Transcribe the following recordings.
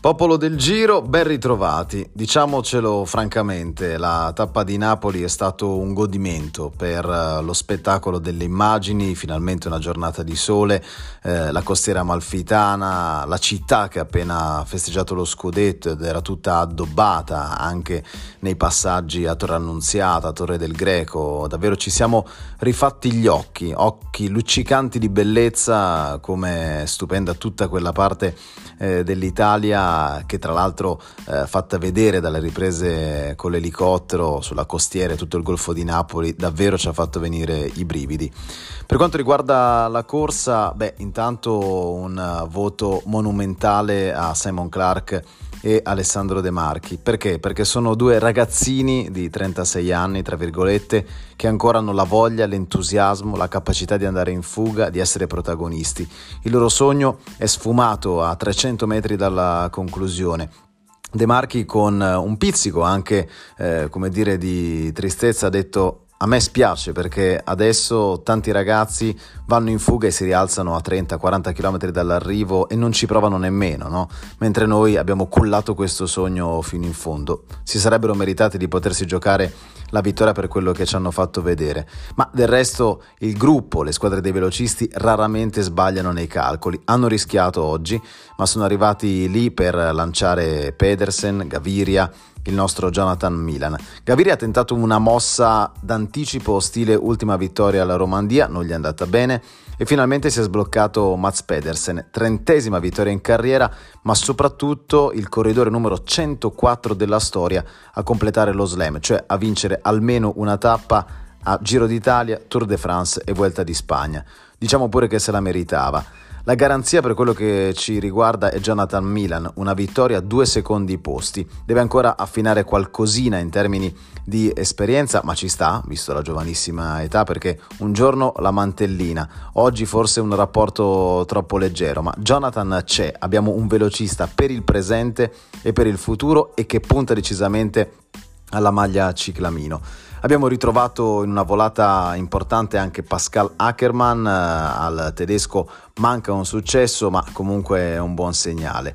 Popolo del Giro, ben ritrovati. Diciamocelo francamente, la tappa di Napoli è stato un godimento per uh, lo spettacolo delle immagini, finalmente una giornata di sole, eh, la costiera malfitana, la città che ha appena festeggiato lo scudetto ed era tutta addobbata anche nei passaggi a Torre Annunziata, a Torre del Greco. Davvero ci siamo rifatti gli occhi, occhi luccicanti di bellezza, come stupenda tutta quella parte eh, dell'Italia che tra l'altro eh, fatta vedere dalle riprese con l'elicottero sulla costiera e tutto il Golfo di Napoli davvero ci ha fatto venire i brividi. Per quanto riguarda la corsa, beh, intanto un voto monumentale a Simon Clark e Alessandro De Marchi. Perché? Perché sono due ragazzini di 36 anni, tra virgolette, che ancora hanno la voglia, l'entusiasmo, la capacità di andare in fuga, di essere protagonisti. Il loro sogno è sfumato a 300 metri dalla conclusione. De Marchi con un pizzico anche, eh, come dire, di tristezza ha detto a me spiace perché adesso tanti ragazzi vanno in fuga e si rialzano a 30-40 km dall'arrivo e non ci provano nemmeno, no? mentre noi abbiamo cullato questo sogno fino in fondo. Si sarebbero meritati di potersi giocare la vittoria per quello che ci hanno fatto vedere, ma del resto il gruppo, le squadre dei velocisti raramente sbagliano nei calcoli, hanno rischiato oggi, ma sono arrivati lì per lanciare Pedersen, Gaviria, il nostro Jonathan Milan. Gaviria ha tentato una mossa d'anticipo stile ultima vittoria alla Romandia, non gli è andata bene e finalmente si è sbloccato Mats Pedersen, trentesima vittoria in carriera, ma soprattutto il corridore numero 104 della storia a completare lo slam, cioè a vincere almeno una tappa a Giro d'Italia, Tour de France e Vuelta di Spagna. Diciamo pure che se la meritava. La garanzia per quello che ci riguarda è Jonathan Milan, una vittoria a due secondi posti. Deve ancora affinare qualcosina in termini di esperienza, ma ci sta, visto la giovanissima età, perché un giorno la mantellina, oggi forse un rapporto troppo leggero, ma Jonathan c'è, abbiamo un velocista per il presente e per il futuro e che punta decisamente alla maglia ciclamino. Abbiamo ritrovato in una volata importante anche Pascal Ackermann, eh, al tedesco manca un successo ma comunque è un buon segnale.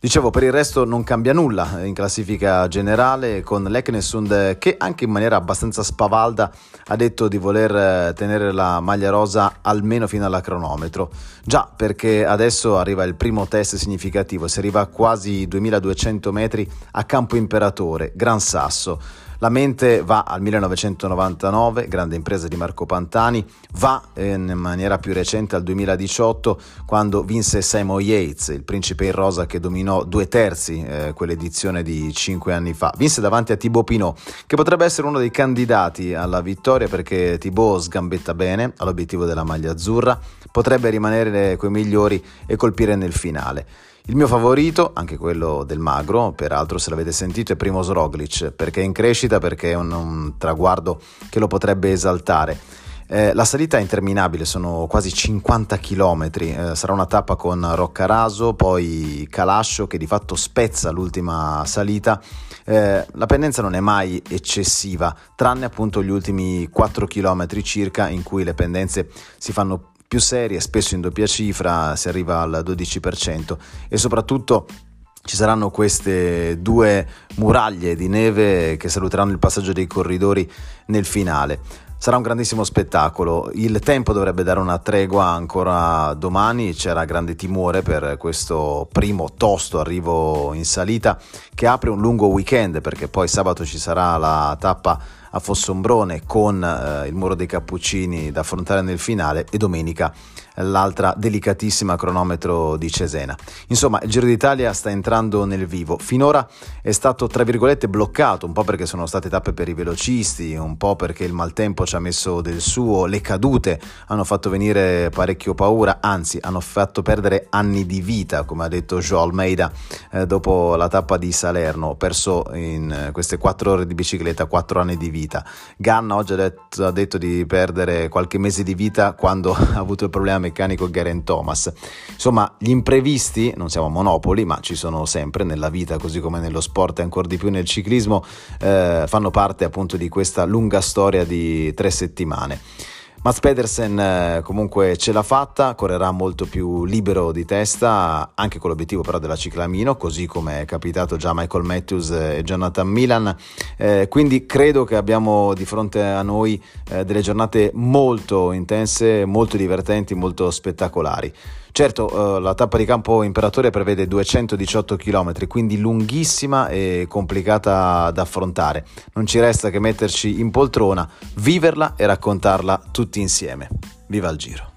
Dicevo, per il resto non cambia nulla in classifica generale con l'Eknesund che anche in maniera abbastanza spavalda ha detto di voler eh, tenere la maglia rosa almeno fino alla cronometro. Già perché adesso arriva il primo test significativo, si arriva a quasi 2200 metri a Campo Imperatore, Gran Sasso. La mente va al 1999, grande impresa di Marco Pantani, va in maniera più recente al 2018 quando vinse Simon Yates, il principe in rosa che dominò due terzi eh, quell'edizione di cinque anni fa. Vinse davanti a Thibaut Pinot, che potrebbe essere uno dei candidati alla vittoria perché Thibaut sgambetta bene all'obiettivo della maglia azzurra, potrebbe rimanere coi migliori e colpire nel finale. Il mio favorito, anche quello del magro, peraltro se l'avete sentito, è Primoz Roglic, perché è in crescita, perché è un, un traguardo che lo potrebbe esaltare. Eh, la salita è interminabile, sono quasi 50 km, eh, sarà una tappa con Roccaraso, poi Calascio che di fatto spezza l'ultima salita. Eh, la pendenza non è mai eccessiva, tranne appunto gli ultimi 4 km circa in cui le pendenze si fanno più serie, spesso in doppia cifra, si arriva al 12% e soprattutto ci saranno queste due muraglie di neve che saluteranno il passaggio dei corridori nel finale. Sarà un grandissimo spettacolo. Il tempo dovrebbe dare una tregua ancora domani. C'era grande timore per questo primo tosto arrivo in salita che apre un lungo weekend perché poi sabato ci sarà la tappa a Fossombrone con eh, il Muro dei Cappuccini da affrontare nel finale e domenica l'altra delicatissima cronometro di Cesena. Insomma, il Giro d'Italia sta entrando nel vivo. Finora è stato tra virgolette bloccato, un po' perché sono state tappe per i velocisti, un po' perché il maltempo ci ha messo del suo, le cadute hanno fatto venire parecchio paura, anzi hanno fatto perdere anni di vita, come ha detto Joe Almeida eh, dopo la tappa di Salerno, ho perso in eh, queste quattro ore di bicicletta quattro anni di vita. Ganna oggi ha detto, ha detto, di perdere qualche mese di vita quando ha avuto il problema meccanico Garen Thomas. Insomma, gli imprevisti, non siamo monopoli, ma ci sono sempre nella vita, così come nello sport e ancora di più nel ciclismo, eh, fanno parte appunto di questa lunga storia di tre settimane. Mats Pedersen eh, comunque ce l'ha fatta, correrà molto più libero di testa, anche con l'obiettivo però della ciclamino, così come è capitato già a Michael Matthews e Jonathan Milan. Eh, quindi credo che abbiamo di fronte a noi eh, delle giornate molto intense, molto divertenti, molto spettacolari. Certo, eh, la tappa di campo imperatore prevede 218 km, quindi lunghissima e complicata da affrontare. Non ci resta che metterci in poltrona, viverla e raccontarla tutti insieme. Viva il Giro!